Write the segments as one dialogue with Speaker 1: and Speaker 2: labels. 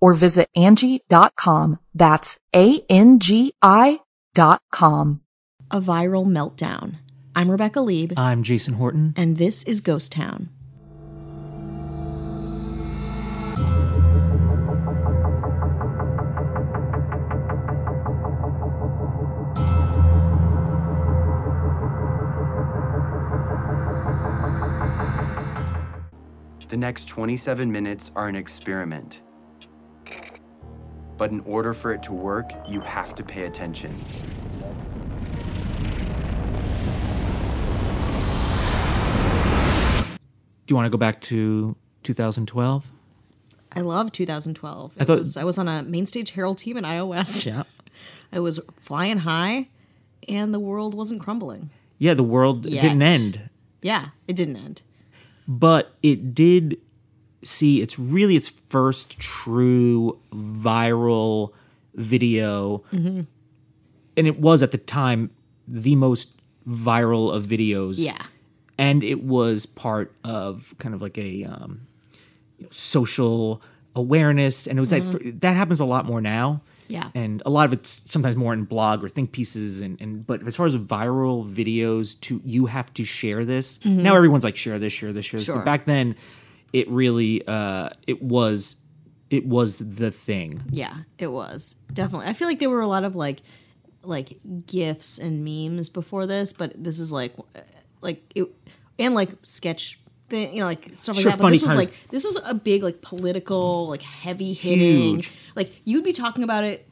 Speaker 1: or visit Angi.com. That's A-N-G-I dot com.
Speaker 2: A viral meltdown. I'm Rebecca Leib,
Speaker 3: I'm Jason Horton.
Speaker 2: and this is Ghost Town.
Speaker 4: The next 27 minutes are an experiment. But in order for it to work, you have to pay attention.
Speaker 3: Do you want to go back to 2012?
Speaker 2: I love 2012.
Speaker 3: I thought-
Speaker 2: was, I was on a main stage Herald team in iOS.
Speaker 3: Yeah.
Speaker 2: I was flying high, and the world wasn't crumbling.
Speaker 3: Yeah, the world
Speaker 2: Yet.
Speaker 3: didn't end,
Speaker 2: Yeah, it didn't end.
Speaker 3: but it did see it's really its first true viral video.
Speaker 2: Mm-hmm.
Speaker 3: And it was at the time the most viral of videos.
Speaker 2: Yeah.
Speaker 3: And it was part of kind of like a um, social awareness. And it was like, that happens a lot more now.
Speaker 2: Mm-hmm. Yeah.
Speaker 3: and a lot of it's sometimes more in blog or think pieces and, and but as far as viral videos to you have to share this now everyone's like share this share this share this
Speaker 2: Mm-hmm. Sure.
Speaker 3: but back then it really uh it was it was the thing
Speaker 2: Yeah, it was definitely. I feel like there were a lot of like, like gifs and memes before this, but this is like, like it, and like sketch thing, you know, like stuff like
Speaker 3: Sure,
Speaker 2: that. But this was like this was a big like political, like heavy hitting.
Speaker 3: Huge.
Speaker 2: Like you'd be talking about it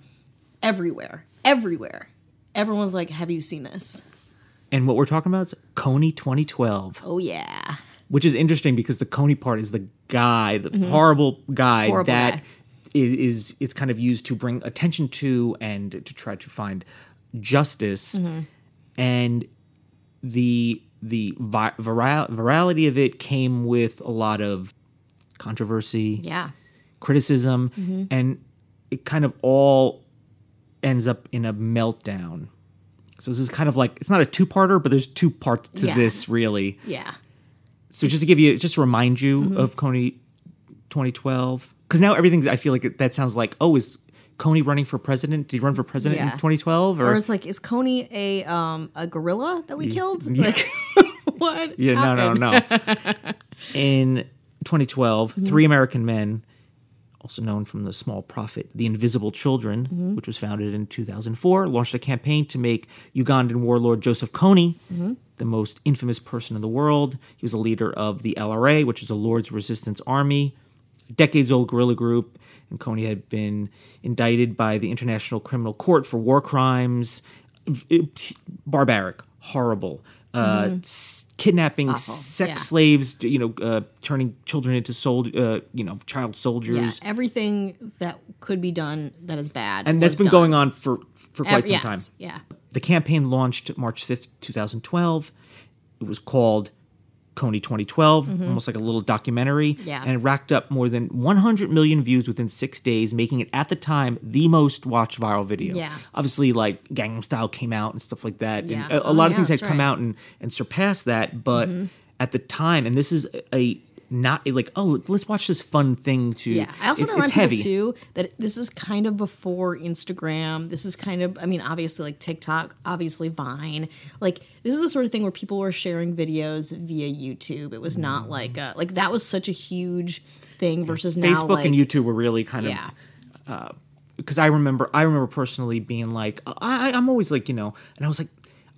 Speaker 2: everywhere, everywhere. Everyone's like, "Have you seen this?"
Speaker 3: and what we're talking about is Kony 2012
Speaker 2: Oh yeah,
Speaker 3: which is interesting because the Kony part is the guy the horrible guy
Speaker 2: Mm-hmm. Horrible
Speaker 3: that
Speaker 2: guy.
Speaker 3: is is it's kind of used to bring attention to and to try to find justice
Speaker 2: Mm-hmm.
Speaker 3: and the the vi- viral, virality of it came with a lot of controversy
Speaker 2: yeah,
Speaker 3: criticism
Speaker 2: Mm-hmm.
Speaker 3: and it kind of all ends up in a meltdown so this is kind of like it's not a two-parter but there's two parts to
Speaker 2: Yeah.
Speaker 3: this really
Speaker 2: yeah.
Speaker 3: So just to give you, just to remind you
Speaker 2: Mm-hmm.
Speaker 3: of Kony 2012, because now everything's. I feel like it- that sounds like, oh, is Kony running for president? Did he run for president in 2012? Or,
Speaker 2: Or it's like, is Kony a um a gorilla that we killed? Like, what?
Speaker 3: yeah, no, no, no. in 2012,
Speaker 2: Mm-hmm.
Speaker 3: three American men, also known from the small profit, The Invisible Children,
Speaker 2: Mm-hmm.
Speaker 3: which was founded in 2004, launched a campaign to make Ugandan warlord Joseph Kony
Speaker 2: Mm-hmm.
Speaker 3: the most infamous person in the world. He was a leader of the LRA, which is a Lord's Resistance Army, decades old guerrilla group. And Kony had been indicted by the International Criminal Court for war crimes. Barbaric, horrible. Uh, s- kidnapping.
Speaker 2: Awful,
Speaker 3: sex
Speaker 2: yeah.
Speaker 3: slaves, you know, uh, turning children into sold, uh, you know, child
Speaker 2: Yeah,
Speaker 3: soldiers,
Speaker 2: everything that could be done that is bad,
Speaker 3: and that's been
Speaker 2: done.
Speaker 3: going on for for quite
Speaker 2: Ev-
Speaker 3: some
Speaker 2: yes,
Speaker 3: time.
Speaker 2: Yeah,
Speaker 3: The campaign launched March 5th, 2012. It was called Kony 2012, almost like a little documentary.
Speaker 2: Mm-hmm. Yeah.
Speaker 3: And it racked up more than 100 million views within six days, making it at the time the most watched viral video.
Speaker 2: Yeah.
Speaker 3: Obviously, like Gangnam Style came out and stuff like that.
Speaker 2: Yeah.
Speaker 3: And a, a
Speaker 2: Oh,
Speaker 3: lot of
Speaker 2: yeah,
Speaker 3: things had come
Speaker 2: right.
Speaker 3: out and, and surpassed that. But
Speaker 2: Mm-hmm.
Speaker 3: at the time, and this is a not like, oh, let's watch this fun thing to.
Speaker 2: yeah. I also
Speaker 3: it- it's heavy.
Speaker 2: too that this is kind of before Instagram. This is kind of, I mean, obviously like TikTok, obviously Vine. Like this is the sort of thing where people were sharing videos via YouTube. It was
Speaker 3: Mm.
Speaker 2: not like a, like that was such a huge thing versus now
Speaker 3: Facebook
Speaker 2: like,
Speaker 3: and YouTube were really kind
Speaker 2: Yeah.
Speaker 3: of uh, because I remember I remember personally being like I, I'm always like you know, and I was like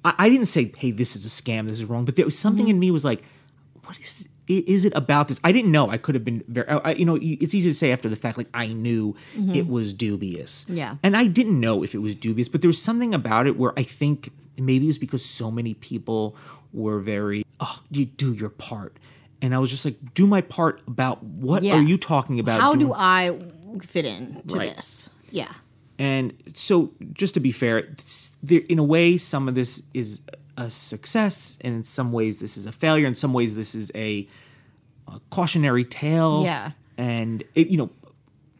Speaker 3: I, I didn't say hey this is a scam this is wrong, but there was something
Speaker 2: Mm-hmm.
Speaker 3: in me was like what is is it about this? I didn't know. I could have been very, I, you know, it's easy to say after the fact, like I knew it was dubious.
Speaker 2: Mm-hmm. Yeah.
Speaker 3: And I didn't know if it was dubious, but there was something about it where I think maybe it's because so many people were very, oh, you do your part. And I was just like, do my part about what
Speaker 2: Yeah.
Speaker 3: are you talking about?
Speaker 2: How
Speaker 3: doing-
Speaker 2: do I fit in to
Speaker 3: Right.
Speaker 2: this? Yeah.
Speaker 3: And so, just to be fair, there, in a way, some of this is a success, and in some ways, this is a failure. In some ways, this is a, a cautionary tale.
Speaker 2: Yeah.
Speaker 3: And it, you know,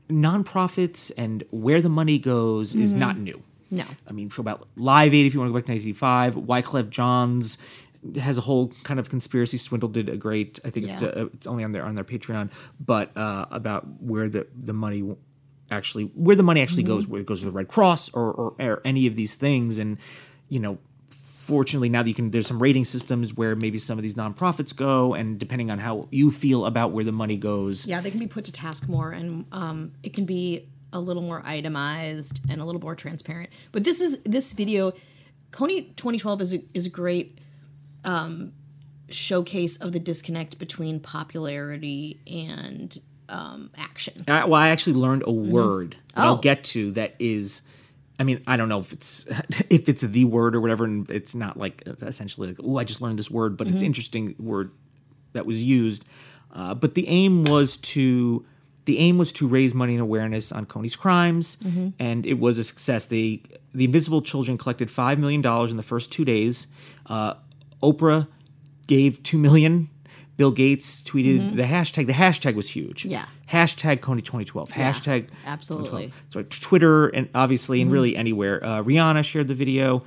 Speaker 3: nonprofits and where the money goes is not new.
Speaker 2: No.
Speaker 3: I mean, for about Live Aid, if you want to go back to 1985, Wyclef Jean's has a whole kind of conspiracy. Swindle did a great. I think it's
Speaker 2: Yeah.
Speaker 3: uh it's only on their on their Patreon, but uh, about where the the money actually where the money actually goes, where it goes to the Red Cross or, or or any of these things, and you know. Fortunately, now that you can, there's some rating systems where maybe some of these nonprofits go, and depending on how you feel about where the money goes,
Speaker 2: Yeah, they can be put to task more, and um, it can be a little more itemized and a little more transparent. But this is this video, Kony 2012 is a, is a great um, showcase of the disconnect between popularity and um, action.
Speaker 3: I, well, I actually learned a word that I'll
Speaker 2: Oh.
Speaker 3: get to that is. I mean, I don't know if it's if it's the word or whatever, and it's not like essentially like, oh, I just learned this word, but it's interesting word that was used. Uh, but the aim was to the aim was to raise money and awareness on Kony's crimes, and it was a success. They the Invisible Children collected five million dollars in the first two days. Uh, Oprah gave two million. Bill Gates tweeted the hashtag. The hashtag was huge.
Speaker 2: Yeah.
Speaker 3: Hashtag Kony 2012. Hashtag
Speaker 2: absolutely.
Speaker 3: So Twitter and obviously and mm-hmm. really anywhere. Uh, Rihanna shared the video.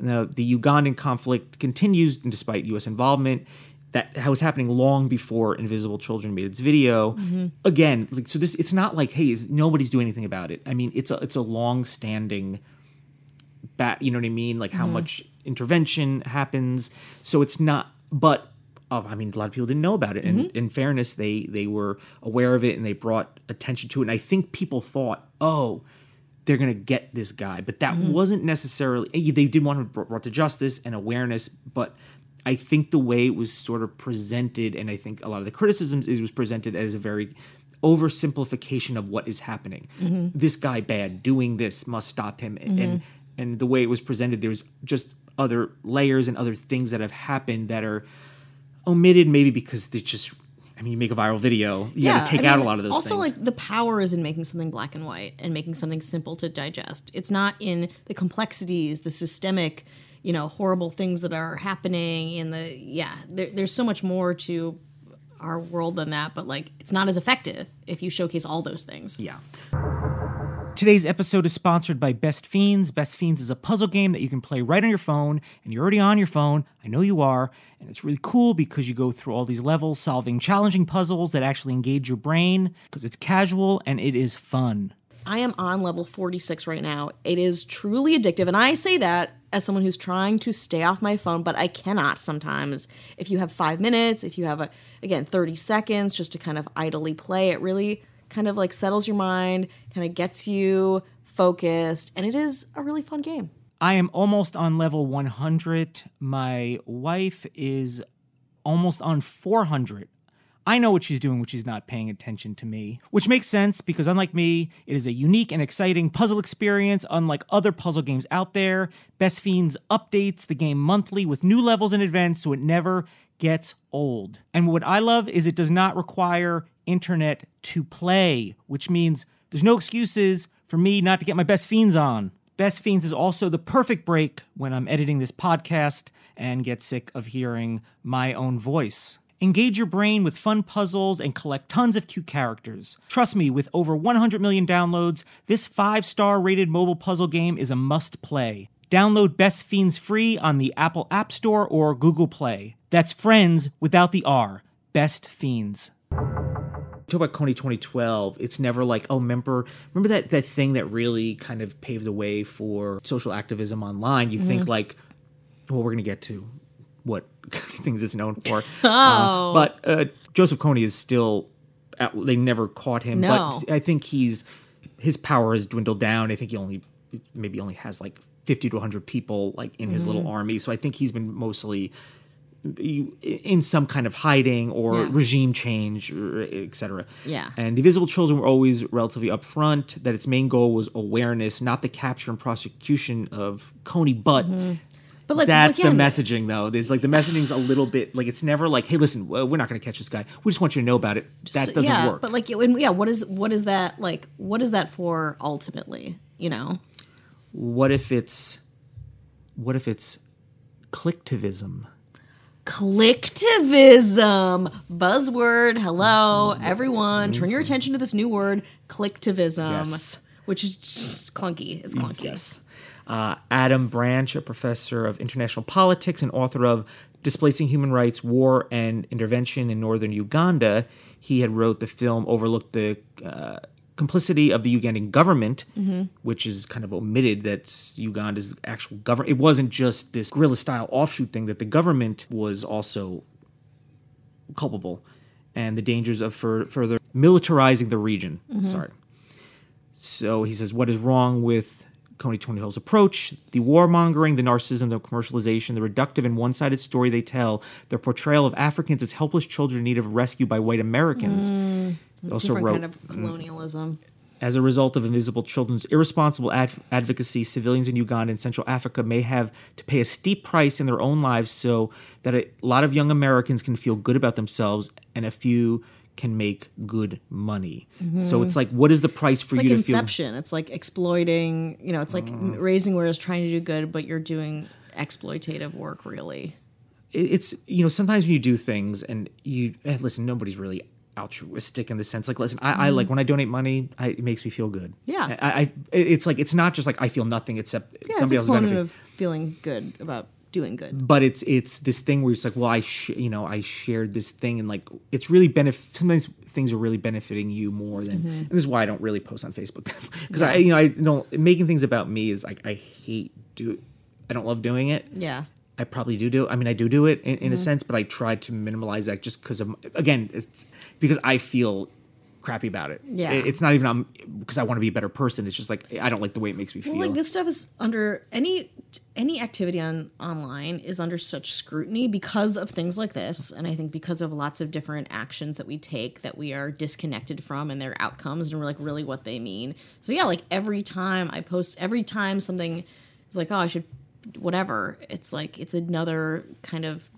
Speaker 3: Now, the Ugandan conflict continues despite U.S. involvement. That was happening long before Invisible Children made its video. Mm-hmm. Again, like so, this it's not like hey, is, nobody's doing anything about it. I mean, it's a it's a long standing bat you know what i mean like how mm-hmm. much intervention happens so it's not but uh, i mean a lot of people didn't know about it. And in fairness they they were aware of it and they brought attention to it. And i think people thought oh they're gonna get this guy. But that wasn't necessarily eh, they did want him brought brought to justice and awareness. But i think the way it was sort of presented and i think a lot of the criticisms is was presented as a very oversimplification of what is happening. This guy bad doing this must stop him. And and the way it was presented there's just other layers and other things that have happened that are omitted maybe because they just i mean you make a viral video you gotta take
Speaker 2: I
Speaker 3: out a lot of those
Speaker 2: also,
Speaker 3: things
Speaker 2: like the power is in making something black and white and making something simple to digest. It's not in the complexities, the systemic, you know, horrible things that are happening in the yeah. There, there's so much more to our world than that, but like it's not as effective if you showcase all those things.
Speaker 3: Yeah. Today's episode is sponsored by Best Fiends. Best Fiends is a puzzle game that you can play right on your phone, and you're already on your phone. I know you are. And it's really cool because you go through all these levels solving challenging puzzles that actually engage your brain because it's casual and it is fun.
Speaker 2: I am on level 46 right now. It is truly addictive. And I say that as someone who's trying to stay off my phone, but I cannot sometimes. If you have five minutes, if you have, a, again, 30 seconds just to kind of idly play, it really kind of like settles your mind, kind of gets you focused. And it is a really fun game.
Speaker 3: I am almost on level 100. My wife is almost on 400. I know what she's doing when she's not paying attention to me, which makes sense because, unlike me, it is a unique and exciting puzzle experience, unlike other puzzle games out there. Best Fiends updates the game monthly with new levels in advance, so it never gets old. And what I love is it does not require internet to play, which means there's no excuses for me not to get my Best Fiends on. Best Fiends is also the perfect break when I'm editing this podcast and get sick of hearing my own voice. Engage your brain with fun puzzles and collect tons of cute characters. Trust me, with over 100 million downloads, this five star rated mobile puzzle game is a must play. Download Best Fiends free on the Apple App Store or Google Play. That's friends without the R. Best Fiends. Talk about Kony 2012. It's never like, oh, remember, remember that that thing that really kind of paved the way for social activism online. You think like, well, we're gonna get to what things it's known for. Oh, but uh, Joseph Kony is still. At, they never caught him,
Speaker 2: No.
Speaker 3: but I think he's his power has dwindled down. I think he only maybe only has like 50 to 100 people like in his
Speaker 2: Mm-hmm.
Speaker 3: little army. So I think he's been mostly in some kind of hiding or
Speaker 2: Yeah.
Speaker 3: regime change, etc.
Speaker 2: Yeah.
Speaker 3: And the Visible Children were always relatively upfront that its main goal was awareness, not the capture and prosecution of Kony, but. Mm-hmm.
Speaker 2: But like
Speaker 3: That's
Speaker 2: again,
Speaker 3: the messaging, though. There's like the messaging's a little bit like it's never like, hey, listen, we're not going to catch this guy. We just want you to know about it. That
Speaker 2: So-
Speaker 3: doesn't
Speaker 2: yeah,
Speaker 3: work.
Speaker 2: But like, and yeah, what is what is that like? What is that for ultimately? You know,
Speaker 3: what if it's, what if it's clicktivism?
Speaker 2: Clicktivism buzzword. Hello, everyone, turn your attention to this new word, clicktivism,
Speaker 3: Yes.
Speaker 2: which is just clunky. It's clunky.
Speaker 3: uh, Adam Branch, a professor of international politics and author of Displacing Human Rights, War and Intervention in Northern Uganda. He had wrote the film overlooked the uh, complicity of the Ugandan government, which is kind of omitted that Uganda's actual government. It wasn't just this guerrilla style offshoot thing that the government was also culpable, and the dangers of fur- further militarizing the region. Mm-hmm. Sorry. So he says, what is wrong with Kony 2012's approach? The warmongering, the narcissism, the commercialization, the reductive and one sided story they tell, their portrayal of Africans as helpless children in need of rescue by white Americans. He also
Speaker 2: Different
Speaker 3: wrote,
Speaker 2: kind of colonialism.
Speaker 3: as a result of Invisible Children's irresponsible ad- advocacy, civilians in Uganda and Central Africa may have to pay a steep price in their own lives so that a lot of young Americans can feel good about themselves and a few can make good money. So it's like, what is the price for
Speaker 2: It's like
Speaker 3: you to feel?
Speaker 2: Inception. It's like exploiting. You know, it's like raising where it's trying to do good, but you're doing exploitative work. Really.
Speaker 3: it's you know sometimes when you do things and you eh, listen nobody's really altruistic in the sense like listen I, I like when I donate money I, it makes me feel good
Speaker 2: Mm-hmm. Yeah.
Speaker 3: I, I it's like it's not just like I feel nothing except
Speaker 2: Yeah, it's
Speaker 3: somebody
Speaker 2: a
Speaker 3: else
Speaker 2: component
Speaker 3: benefit
Speaker 2: of feeling good about doing good.
Speaker 3: but it's it's this thing where it's like well I sh- you know I shared this thing and like it's really benefit sometimes things are really benefiting you more than
Speaker 2: Mm-hmm.
Speaker 3: and this is why I don't really post on Facebook because I you know I don't making things about me is like I hate do I don't love doing it
Speaker 2: Yeah.
Speaker 3: I probably do do. I mean, I do do it in,
Speaker 2: Mm-hmm.
Speaker 3: a sense, but I try to minimalize that just because of again, it's because I feel crappy about it.
Speaker 2: Yeah.
Speaker 3: It- it's not even I'm because I want to be a better person. It's just like I don't like the way it makes me feel.
Speaker 2: Like this stuff is under any any activity on online is under such scrutiny because of things like this, and I think because of lots of different actions that we take that we are disconnected from and their outcomes and we're like really what they mean. So yeah, like every time I post, every time something is like, oh, I should whatever. It's like it's another kind of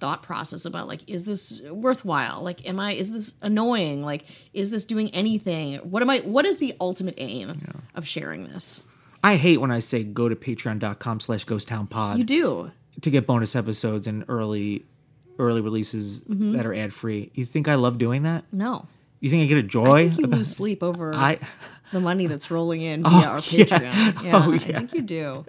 Speaker 2: thought process about like is this worthwhile like am i is this annoying like is this doing anything what am i what is the ultimate aim of sharing this
Speaker 3: I hate when I say go to patreon.com slash ghost town pod
Speaker 2: you do
Speaker 3: to get bonus episodes and early early releases
Speaker 2: Mm-hmm.
Speaker 3: that are ad free. You think I love doing that?
Speaker 2: no
Speaker 3: You think I get a joy?
Speaker 2: I think you lose sleep over
Speaker 3: I
Speaker 2: the money that's rolling in via our Patreon. Yeah,
Speaker 3: Oh,
Speaker 2: I think you do.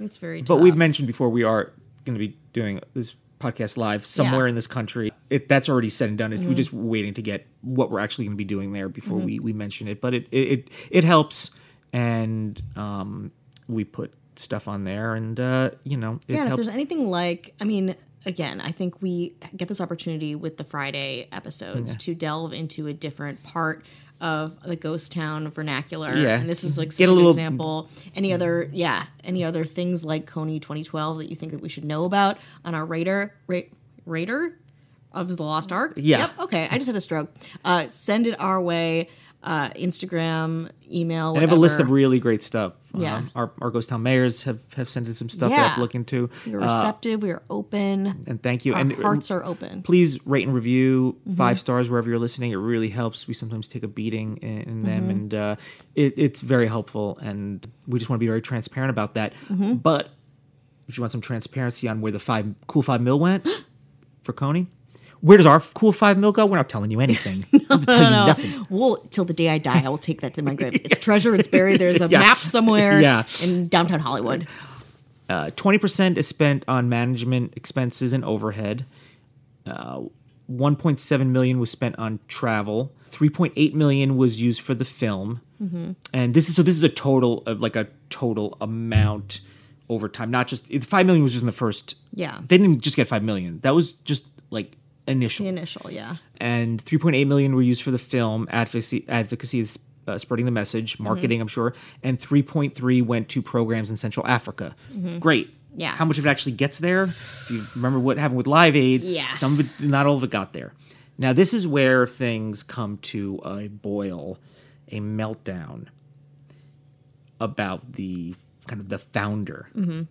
Speaker 2: It's very tough.
Speaker 3: But we've mentioned before we are going to be doing this podcast live somewhere
Speaker 2: Yeah. Mm-hmm.
Speaker 3: in this country. It, that's already said and done. It's, We're just waiting to get what we're actually going to be doing there before we, we mention it. But it it, it, it helps, and um, we put stuff on there, and uh, you know it
Speaker 2: yeah, and if there's anything like, I mean, again, I think we get this opportunity with the Friday episodes to delve into a different part of the ghost town vernacular.
Speaker 3: Yeah.
Speaker 2: And this is like such
Speaker 3: Get a
Speaker 2: a,
Speaker 3: little-
Speaker 2: good example. Any other, yeah, any other things like Kony 2012 that you think that we should know about on our radar, ra- radar of the Lost Ark?
Speaker 3: Yeah.
Speaker 2: Yep. Okay. I just had a stroke. Uh, send it our way. Uh, Instagram, email.
Speaker 3: I have a list of really great stuff.
Speaker 2: Yeah.
Speaker 3: Um, our, our Ghost Town mayors have, have sent in some stuff yeah. that I have to into.
Speaker 2: We're
Speaker 3: Uh,
Speaker 2: receptive. we are open.
Speaker 3: and thank you.
Speaker 2: Our
Speaker 3: and
Speaker 2: hearts are open.
Speaker 3: please rate and review
Speaker 2: Mm-hmm.
Speaker 3: five stars wherever you're listening. It really helps. We sometimes take a beating in, in them,
Speaker 2: Mm-hmm.
Speaker 3: and uh, it, it's very helpful. And we just want to be very transparent about that.
Speaker 2: Mm-hmm.
Speaker 3: But if you want some transparency on where the five cool five mil went for Kony, where does our cool five mil go? We're not telling you anything. We'll tell you nothing.
Speaker 2: Well, till the day I die, I will take that to my grave. It's treasure. It's buried. There's a
Speaker 3: Yeah.
Speaker 2: map somewhere
Speaker 3: Yeah.
Speaker 2: in downtown Hollywood.
Speaker 3: Uh, Twenty percent is spent on management expenses and overhead. Uh, 1.7 million was spent on travel. 3.8 million was used for the film. And this is so this is a total of like a total amount over time. Not just it- 5 million was just in the first.
Speaker 2: Yeah.
Speaker 3: They didn't just get 5 million. That was just like initial
Speaker 2: The initial, yeah.
Speaker 3: and 3.8 million were used for the film advocacy advocacy is uh, spreading the message, mm-hmm. marketing, I'm sure, and 3.3 went to programs in Central Africa. Mm-hmm. Great.
Speaker 2: Yeah.
Speaker 3: How much of it actually gets there? If you remember what happened with Live Aid,
Speaker 2: Yeah.
Speaker 3: some of it, not all of it got there. Now, this is where things come to a boil, a meltdown about the kind of the founder. Mm-hmm.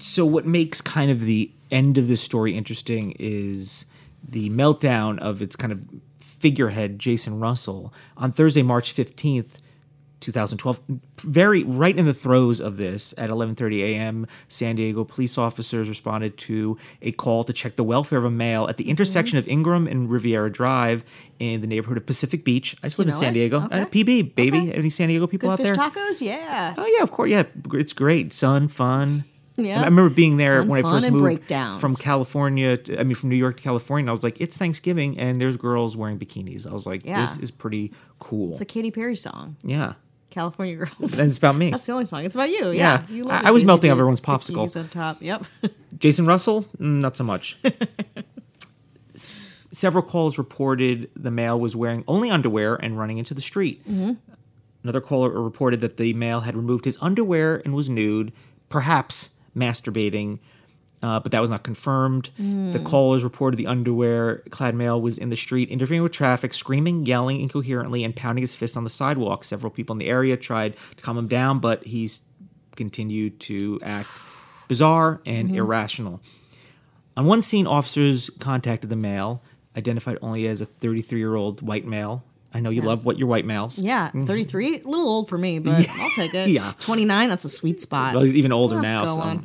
Speaker 3: So, what makes kind of the end of this story interesting is the meltdown of its kind of figurehead, Jason Russell, on Thursday, March 15th. 2012 very right in the throes of this at 11:30 a.m. San Diego police officers responded to a call to check the welfare of a male at the intersection of Ingraham and Riviera Drive in the neighborhood of Pacific Beach. I just live in San
Speaker 2: it?
Speaker 3: Diego.
Speaker 2: Okay.
Speaker 3: Uh, PB, baby. Any San Diego people
Speaker 2: Good
Speaker 3: out there?
Speaker 2: tacos? Yeah.
Speaker 3: Oh yeah, of course. Yeah, it's great. Sun, fun.
Speaker 2: Yeah.
Speaker 3: I remember being there when I first moved
Speaker 2: breakdowns.
Speaker 3: from California. To, I mean, from New York to California. I was like, it's Thanksgiving, and there's girls wearing bikinis. I was like,
Speaker 2: Yeah.
Speaker 3: this is pretty cool.
Speaker 2: It's a Katy Perry song.
Speaker 3: yeah,
Speaker 2: California Girls.
Speaker 3: and it's about me.
Speaker 2: That's the only song. It's about you.
Speaker 3: Yeah.
Speaker 2: Yeah. You
Speaker 3: I- I was melting off everyone's popsicle.
Speaker 2: Up top. Yep.
Speaker 3: Jason Russell, Mm, not so much. S- Several calls reported the male was wearing only underwear and running into the street. Another caller reported that the male had removed his underwear and was nude, perhaps masturbating, uh, but that was not confirmed. The callers reported the underwear clad male was in the street interfering with traffic, screaming, yelling incoherently, and pounding his fist on the sidewalk. Several people in the area tried to calm him down, but he's continued to act bizarre and irrational. On one scene, officers contacted the male, identified only as a 33 year old white male. I know you love what your white males.
Speaker 2: Yeah. 33. A little old for me, but I'll take it.
Speaker 3: Yeah.
Speaker 2: 29. That's a sweet spot.
Speaker 3: Well, he's even older
Speaker 2: Oh,
Speaker 3: now. so.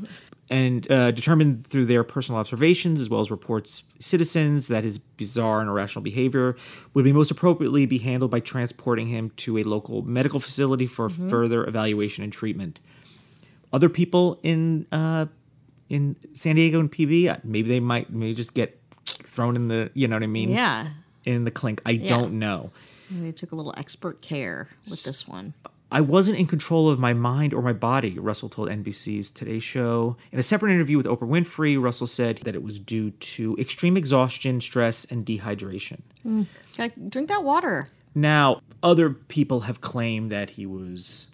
Speaker 3: And uh, determined through their personal observations, as well as reports citizens, that his bizarre and irrational behavior would be most appropriately be handled by transporting him to a local medical facility for
Speaker 2: Mm-hmm.
Speaker 3: further evaluation and treatment. Other people in uh, in San Diego and PB, uh, maybe they might maybe just get thrown in the, you know what I mean?
Speaker 2: Yeah.
Speaker 3: In the clink. I don't know.
Speaker 2: They took a little expert care with this one.
Speaker 3: I wasn't in control of my mind or my body, Russell told NBC's Today Show. In a separate interview with Oprah Winfrey, Russell said that it was due to extreme exhaustion, stress, and dehydration.
Speaker 2: Gotta drink that water.
Speaker 3: Now, other people have claimed that he was,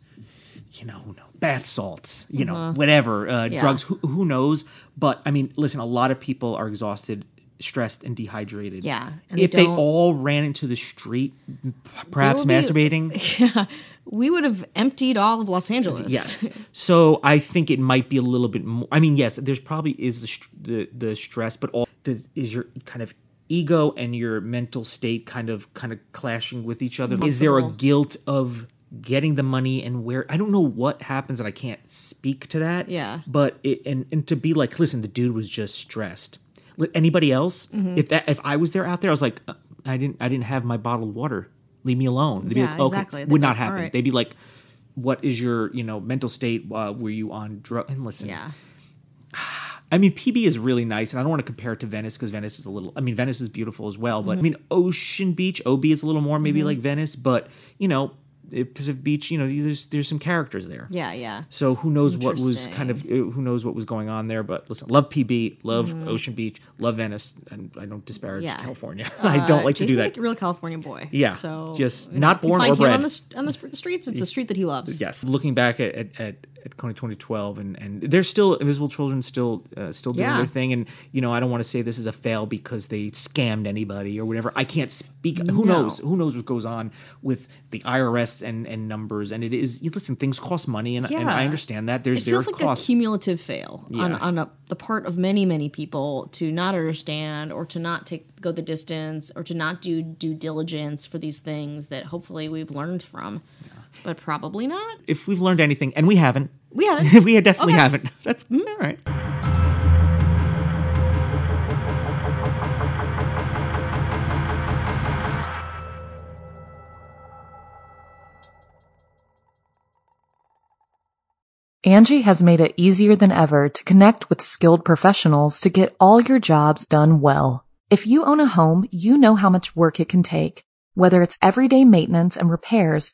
Speaker 3: you know, no, bath salts, you know, whatever, uh,
Speaker 2: Yeah.
Speaker 3: drugs, who, who knows? But I mean, listen, a lot of people are exhausted, stressed, and dehydrated.
Speaker 2: Yeah, and
Speaker 3: If
Speaker 2: they
Speaker 3: all ran into the street, perhaps
Speaker 2: be-
Speaker 3: masturbating, Yeah.
Speaker 2: We would have emptied all of Los Angeles.
Speaker 3: Yes. So I think it might be a little bit more. I mean, yes, there's probably is the the, the stress, but all does, is your kind of ego and your mental state kind of kind of clashing with each other. Is there a guilt of getting the money and where I don't know what happens and I can't speak to that.
Speaker 2: Yeah.
Speaker 3: But it and and to be like, listen, the dude was just stressed. Like anybody else,
Speaker 2: Mm-hmm.
Speaker 3: if that if I was there out there, I was like, uh, I didn't I didn't have my bottled water. Leave me alone. They'd be
Speaker 2: Yeah,
Speaker 3: like, okay,
Speaker 2: exactly. They'd
Speaker 3: not happen.
Speaker 2: right."
Speaker 3: They'd be like, what is your you know mental state? Uh, were you on drug? And listen,
Speaker 2: Yeah.
Speaker 3: I mean, PB is really nice, and I don't want to compare it to Venice because Venice is a little. I mean, Venice is beautiful as well, but I mean, Ocean Beach, OB is a little more maybe like Venice, but you know, Pacific Beach, you know, there's there's some characters there.
Speaker 2: Yeah. Yeah.
Speaker 3: So who knows what was kind of uh, who knows what was going on there? But listen, love PB, love Ocean Beach, love Venice, and I don't disparage
Speaker 2: Yeah.
Speaker 3: California. I don't like to do
Speaker 2: Jason's
Speaker 3: that.
Speaker 2: a real California boy.
Speaker 3: Yeah,
Speaker 2: So
Speaker 3: just
Speaker 2: you know,
Speaker 3: not born or bred.
Speaker 2: on the on the streets. It's a street that he loves.
Speaker 3: Yes, looking back at at, at, at Kony 2012, and and they're still Invisible Children still uh, still doing
Speaker 2: Yeah.
Speaker 3: their thing, and you know I don't want to say this is a fail because they scammed anybody or whatever. I can't speak. Who
Speaker 2: No.
Speaker 3: knows? Who knows what goes on with the IRS and and numbers? And it is you listen, things cost money, and, and I understand that. There's
Speaker 2: It feels like a cumulative fail on, on a, the part of many many people to not understand or to not take go the distance or to not do due diligence for these things that hopefully we've learned from, but probably not.
Speaker 3: if we've learned anything, and we haven't,
Speaker 2: We haven't.
Speaker 3: we definitely
Speaker 2: Okay.
Speaker 3: haven't. That's mm-hmm. all right.
Speaker 1: Angi has made it easier than ever to connect with skilled professionals to get all your jobs done well. If you own a home, you know how much work it can take, whether it's everyday maintenance and repairs